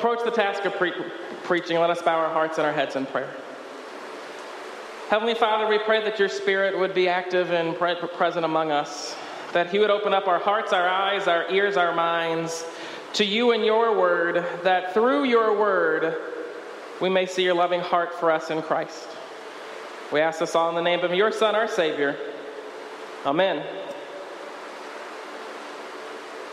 approach the task of pre- preaching, let us bow our hearts and our heads in prayer. Heavenly Father, we pray that your Spirit would be active and pre- present among us, that He would open up our hearts, our eyes, our ears, our minds to you and your word, that through your word we may see your loving heart for us in Christ. We ask this all in the name of your Son, our Savior. Amen.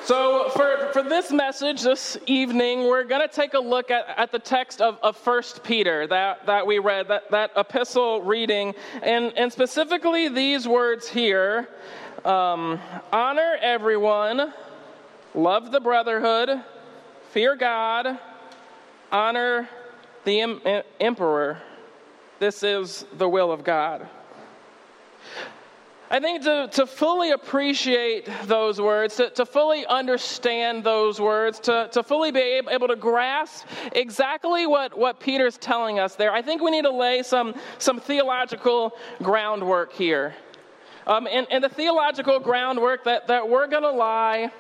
So, for, for this message this evening, we're going to take a look at, at the text of, of 1 Peter that, that we read, that, that epistle reading, and, and specifically these words here um, honor everyone, love the brotherhood, fear God, honor the em- emperor. This is the will of God. I think to, to fully appreciate those words, to, to fully understand those words, to, to fully be able to grasp exactly what, what Peter's telling us there, I think we need to lay some, some theological groundwork here. Um, and, and the theological groundwork that, that we're going to lie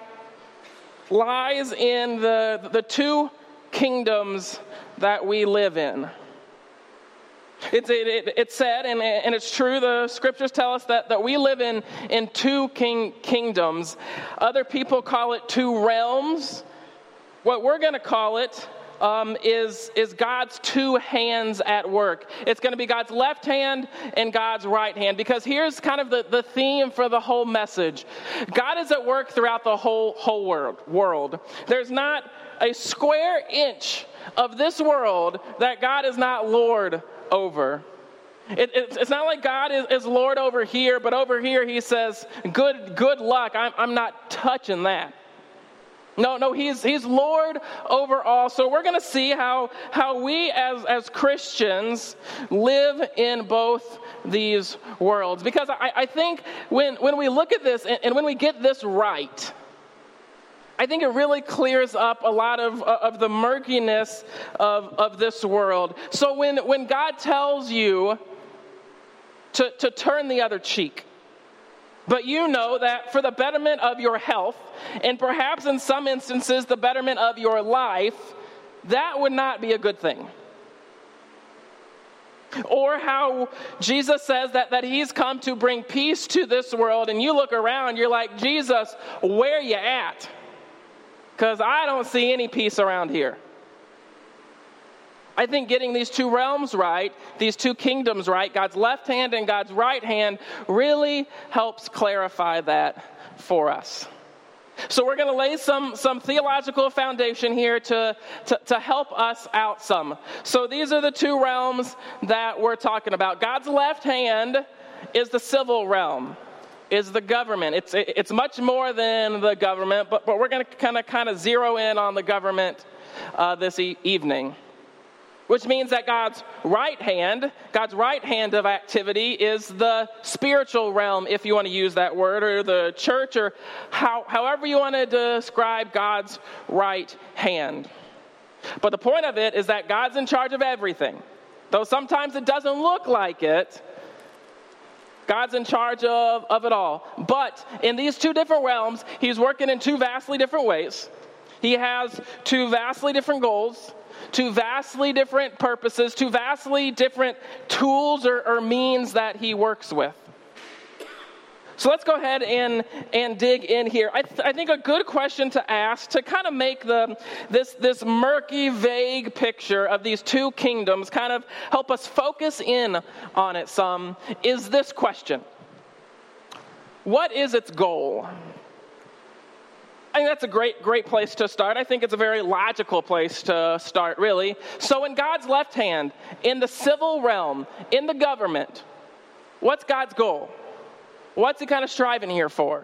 lies in the, the two kingdoms that we live in. It's, it, it, it's said, and, and it's true, the scriptures tell us that, that we live in, in two king, kingdoms. Other people call it two realms. What we're going to call it um, is, is God's two hands at work. It's going to be God's left hand and God's right hand. Because here's kind of the, the theme for the whole message God is at work throughout the whole, whole world, world. There's not a square inch of this world that God is not Lord over. It, it, it's not like God is, is, Lord over here, but over here he says, good, good luck. I'm, I'm not touching that. No, no, he's, he's Lord over all. So we're going to see how, how we as, as Christians live in both these worlds. Because I, I think when, when we look at this and, and when we get this right, I think it really clears up a lot of, uh, of the murkiness of, of this world. So when, when God tells you to, to turn the other cheek, but you know that for the betterment of your health, and perhaps in some instances the betterment of your life, that would not be a good thing. Or how Jesus says that, that he's come to bring peace to this world, and you look around, you're like, Jesus, where you at? Because I don't see any peace around here. I think getting these two realms right, these two kingdoms right, God's left hand and God's right hand, really helps clarify that for us. So, we're going to lay some, some theological foundation here to, to, to help us out some. So, these are the two realms that we're talking about. God's left hand is the civil realm is the government. It's, it's much more than the government, but, but we're going to kind of kind of zero in on the government uh, this e- evening. Which means that God's right hand, God's right hand of activity is the spiritual realm, if you want to use that word, or the church, or how, however you want to describe God's right hand. But the point of it is that God's in charge of everything. Though sometimes it doesn't look like it, God's in charge of, of it all. But in these two different realms, He's working in two vastly different ways. He has two vastly different goals, two vastly different purposes, two vastly different tools or, or means that He works with. So let's go ahead and, and dig in here. I, th- I think a good question to ask to kind of make the, this, this murky, vague picture of these two kingdoms kind of help us focus in on it some is this question What is its goal? I think that's a great, great place to start. I think it's a very logical place to start, really. So, in God's left hand, in the civil realm, in the government, what's God's goal? What's he kind of striving here for?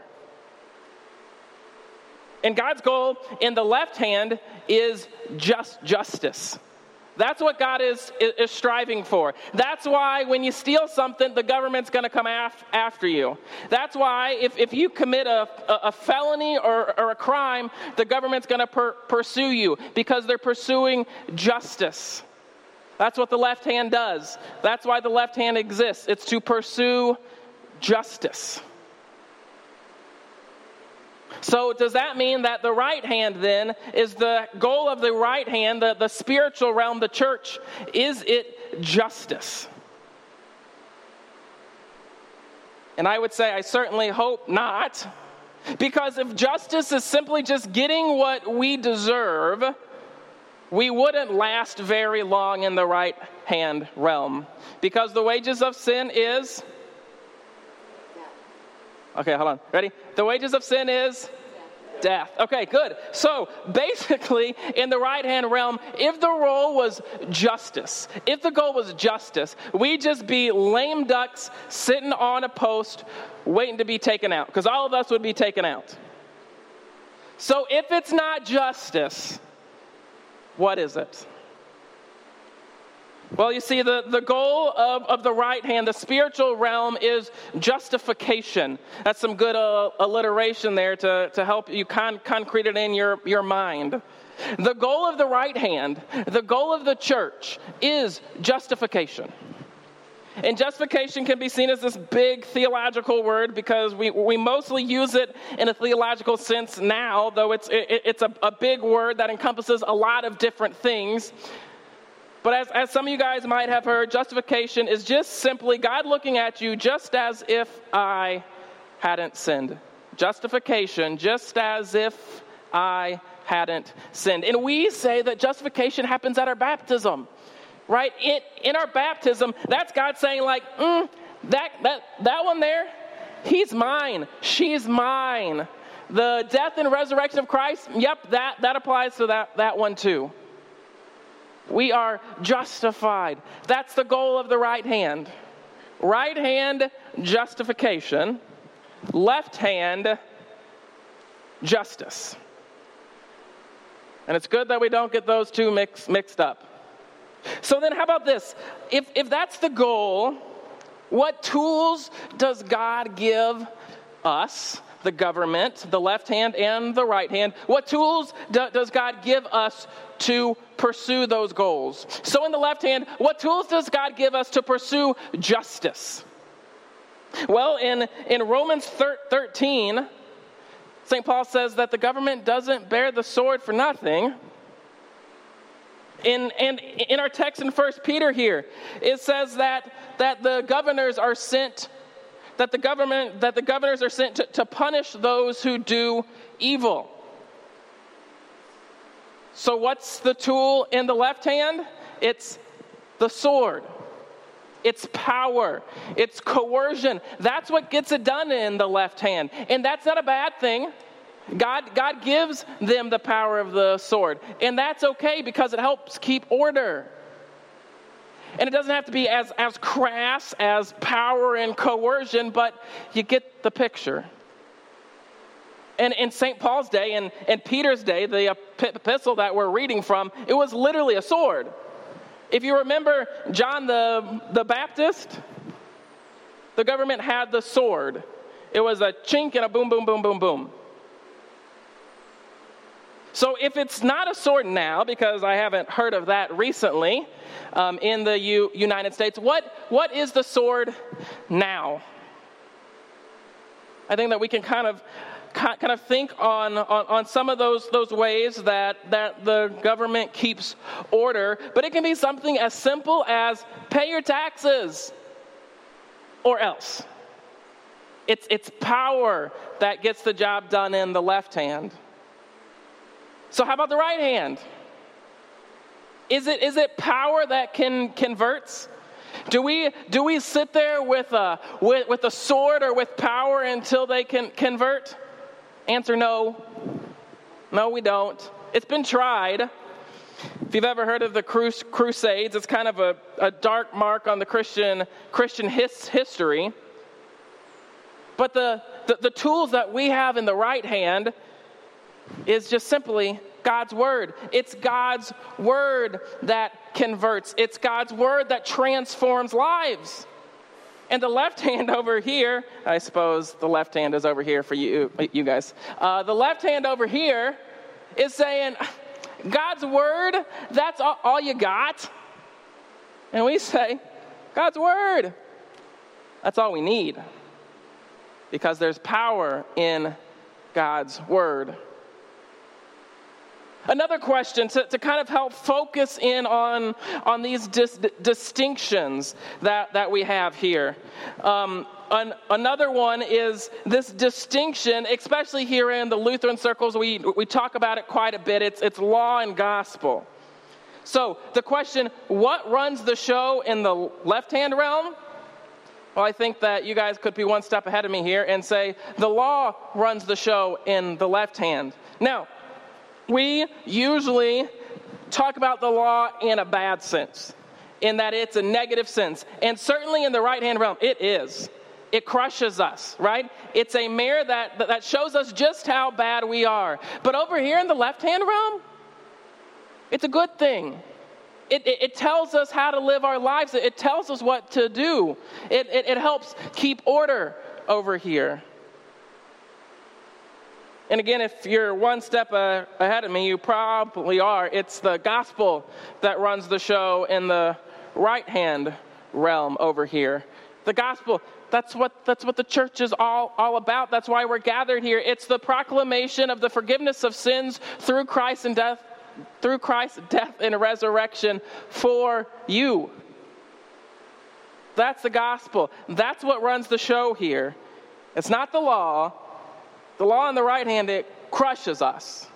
And God's goal in the left hand is just justice. That's what God is, is, striving for. That's why when you steal something, the government's going to come af- after you. That's why if, if you commit a, a, a felony or, or, a crime, the government's going to per- pursue you because they're pursuing justice. That's what the left hand does. That's why the left hand exists. It's to pursue justice. So, does that mean that the right hand then is the goal of the right hand, the, the spiritual realm, the church? Is it justice? And I would say, I certainly hope not. Because if justice is simply just getting what we deserve, we wouldn't last very long in the right hand realm. Because the wages of sin is. Okay, hold on. Ready? The wages of sin is death. Okay, good. So basically, in the right hand realm, if the role was justice, if the goal was justice, we'd just be lame ducks sitting on a post waiting to be taken out, because all of us would be taken out. So if it's not justice, what is it? Well, you see, the, the goal of, of the right hand, the spiritual realm, is justification. That's some good uh, alliteration there to, to help you con- concrete it in your, your mind. The goal of the right hand, the goal of the church, is justification. And justification can be seen as this big theological word because we, we mostly use it in a theological sense now, though it's, it, it's a, a big word that encompasses a lot of different things. But as, as some of you guys might have heard, justification is just simply God looking at you just as if I hadn't sinned. Justification, just as if I hadn't sinned. And we say that justification happens at our baptism, right? In, in our baptism, that's God saying, like, mm, that, that, that one there, he's mine, she's mine. The death and resurrection of Christ, yep, that, that applies to that, that one too. We are justified. That's the goal of the right hand. Right hand, justification. Left hand, justice. And it's good that we don't get those two mix, mixed up. So then, how about this? If, if that's the goal, what tools does God give us, the government, the left hand and the right hand? What tools do, does God give us to pursue those goals. So, in the left hand, what tools does God give us to pursue justice? Well, in, in Romans 13, St. Paul says that the government doesn't bear the sword for nothing. In, and in our text in 1 Peter here, it says that, that the governors are sent, that the government, that the governors are sent to, to punish those who do evil. So, what's the tool in the left hand? It's the sword. It's power. It's coercion. That's what gets it done in the left hand. And that's not a bad thing. God, God gives them the power of the sword. And that's okay because it helps keep order. And it doesn't have to be as, as crass as power and coercion, but you get the picture. And in St. Paul's day and, and Peter's day, the epistle that we're reading from, it was literally a sword. If you remember John the, the Baptist, the government had the sword. It was a chink and a boom, boom, boom, boom, boom. So if it's not a sword now, because I haven't heard of that recently um, in the U- United States, what, what is the sword now? I think that we can kind of kind of think on, on, on, some of those, those ways that, that the government keeps order, but it can be something as simple as pay your taxes or else. It's, it's power that gets the job done in the left hand. So, how about the right hand? Is it, is it power that can converts? Do we, do we sit there with a, with, with a sword or with power until they can convert? Answer no. No, we don't. It's been tried. If you've ever heard of the crus- Crusades, it's kind of a, a dark mark on the Christian, Christian his- history. But the, the, the tools that we have in the right hand is just simply God's word. It's God's word that converts, it's God's word that transforms lives. And the left hand over here, I suppose the left hand is over here for you, you guys. Uh, the left hand over here is saying, God's word, that's all, all you got. And we say, God's word, that's all we need. Because there's power in God's word. Another question to, to kind of help focus in on, on these dis- distinctions that, that we have here. Um, an, another one is this distinction, especially here in the Lutheran circles, we, we talk about it quite a bit. It's, it's law and gospel. So, the question what runs the show in the left hand realm? Well, I think that you guys could be one step ahead of me here and say the law runs the show in the left hand. Now, we usually talk about the law in a bad sense, in that it's a negative sense. And certainly in the right hand realm, it is. It crushes us, right? It's a mirror that, that shows us just how bad we are. But over here in the left hand realm, it's a good thing. It, it, it, tells us how to live our lives. It, it tells us what to do. It, it, helps keep order over here. And again, if you're one step ahead of me, you probably are. It's the gospel that runs the show in the right hand realm over here. The gospel, that's what, that's what the church is all, all about. That's why we're gathered here. It's the proclamation of the forgiveness of sins through Christ and death, through Christ's death and resurrection for you. That's the gospel. That's what runs the show here. It's not the law, the law on the right hand, it crushes us.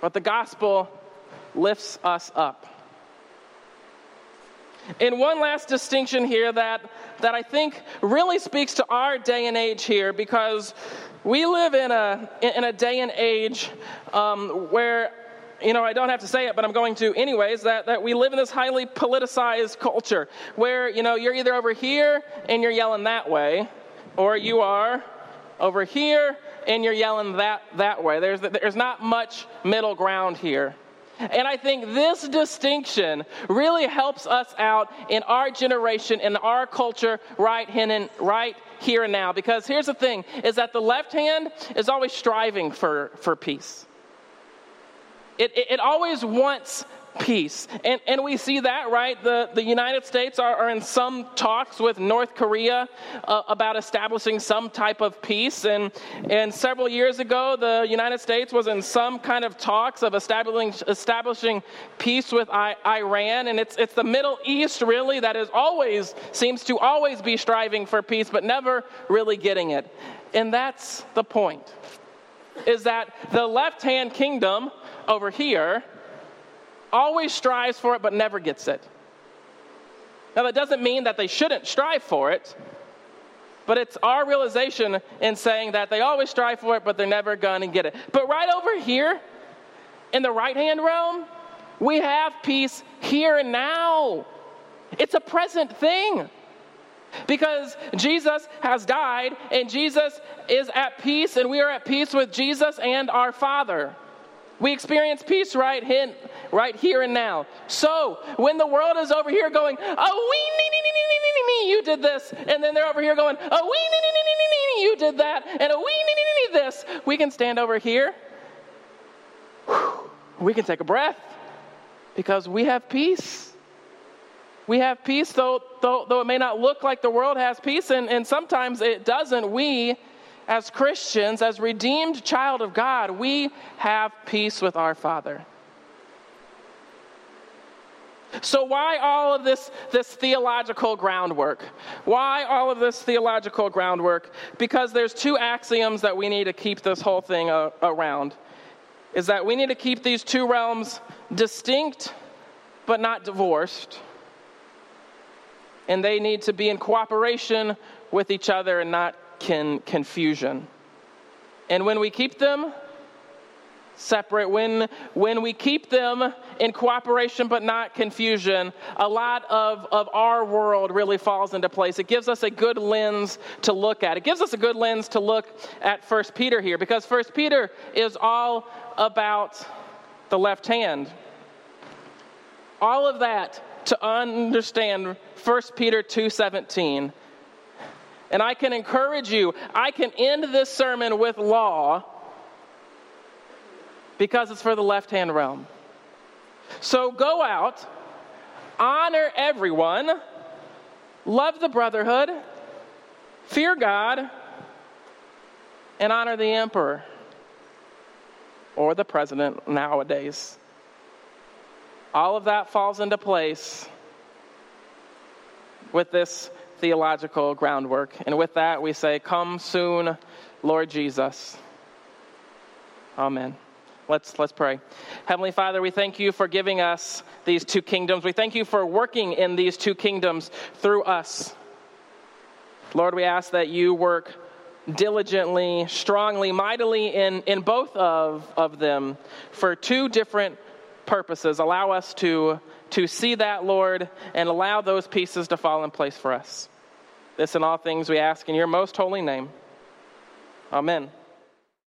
But the gospel lifts us up. And one last distinction here that, that I think really speaks to our day and age here because we live in a, in a day and age um, where, you know, I don't have to say it, but I'm going to anyways, that, that we live in this highly politicized culture where, you know, you're either over here and you're yelling that way, or you are over here and you're yelling that, that way. There's, there's not much middle ground here. And I think this distinction really helps us out in our generation, in our culture, right, here and now. Because here's the thing is that the left hand is always striving for, for peace. It, it, it always wants peace. And, and we see that, right? The, the United States are, are in some talks with North Korea uh, about establishing some type of peace. And, and several years ago, the United States was in some kind of talks of establishing, establishing peace with I, Iran. And it's, it's the Middle East, really, that is always, seems to always be striving for peace, but never really getting it. And that's the point, is that the left hand kingdom over here always strives for it but never gets it. Now, that doesn't mean that they shouldn't strive for it, but it's our realization in saying that they always strive for it, but they're never going to get it. But right over here in the right hand realm, we have peace here and now. It's a present thing. Because Jesus has died and Jesus is at peace, and we are at peace with Jesus and our Father. We experience peace right, in, right here and now. So when the world is over here going, oh, we, you did this, and then they're over here going, oh, we, you did that, and oh, we, this, we can stand over here. We can take a breath because we have peace. We have peace, though, though, though it may not look like the world has peace, and, and sometimes it doesn't. We as Christians, as redeemed child of God, we have peace with our Father. So, why all of this, this theological groundwork? Why all of this theological groundwork? Because there's two axioms that we need to keep this whole thing uh, around. Is that we need to keep these two realms distinct but not divorced. And they need to be in cooperation with each other and not can confusion. And when we keep them separate, when, when we keep them in cooperation but not confusion, a lot of, of our world really falls into place. It gives us a good lens to look at. It gives us a good lens to look at First Peter here because First Peter is all about the left hand. All of that to understand 1 Peter 2:17 and I can encourage you, I can end this sermon with law because it's for the left hand realm. So go out, honor everyone, love the brotherhood, fear God, and honor the emperor or the president nowadays. All of that falls into place with this theological groundwork. And with that, we say, Come soon, Lord Jesus. Amen. Let's, let's pray. Heavenly Father, we thank you for giving us these two kingdoms. We thank you for working in these two kingdoms through us. Lord, we ask that you work diligently, strongly, mightily in, in both of, of them for two different purposes. Allow us to, to see that, Lord, and allow those pieces to fall in place for us. This and all things we ask in your most holy name. Amen.